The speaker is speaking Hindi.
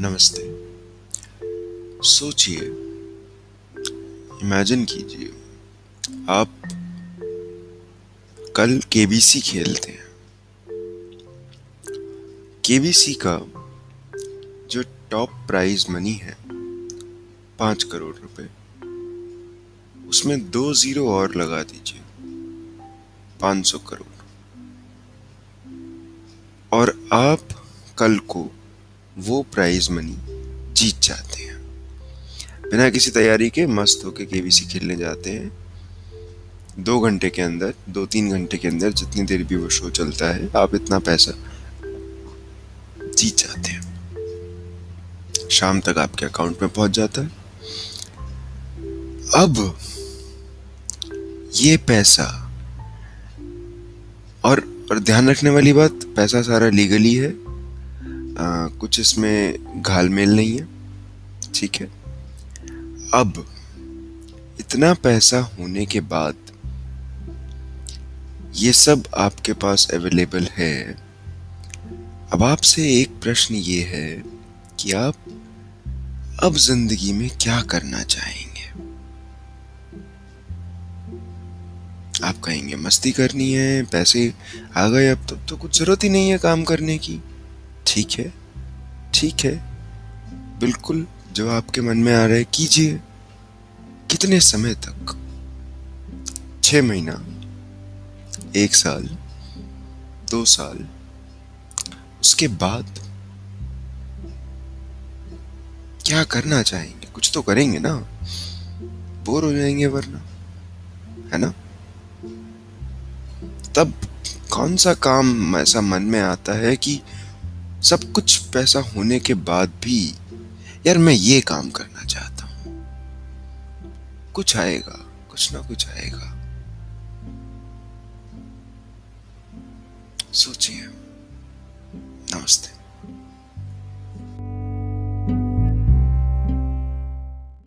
नमस्ते। सोचिए इमेजिन कीजिए, आप कल केबीसी खेलते हैं। केबीसी का जो टॉप प्राइज मनी है, पाँच करोड़ रुपए, उसमें दो ज़ीरो और लगा दीजिए, पाँच सौ करोड़। और आप कल को वो प्राइज मनी जीत जाते हैं। बिना किसी तैयारी के मस्त होके केबीसी खेलने जाते हैं। दो घंटे के अंदर, दो तीन घंटे के अंदर जितनी देर भी वो शो चलता है, आप इतना पैसा जीत जाते हैं। शाम तक आपके अकाउंट में पहुँच जाता है। अब ये पैसा, और और ध्यान रखने वाली बात, पैसा सारा लीगली है। आ, कुछ इसमें घालमेल नहीं है ठीक है? अब इतना पैसा होने के बाद ये सब आपके पास अवेलेबल है। अब आपसे एक प्रश्न ये है कि आप अब ज़िंदगी में क्या करना चाहेंगे? आप कहेंगे मस्ती करनी है पैसे आ गए अब तो, तो कुछ ज़रूरत ही नहीं है काम करने की। ठीक है ठीक है। बिल्कुल जो आपके मन में आ रहा है, कीजिए। कितने समय तक? छ महीना, एक साल, दो साल। उसके बाद क्या करना चाहेंगे? कुछ तो करेंगे ना। बोर हो जाएँगे वरना, है ना? तब कौन सा काम ऐसा मन में आता है कि सब कुछ पैसा होने के बाद भी यार मैं ये काम करना चाहता हूँ। कुछ आएगा, कुछ ना कुछ आएगा। सोचिए। नमस्ते।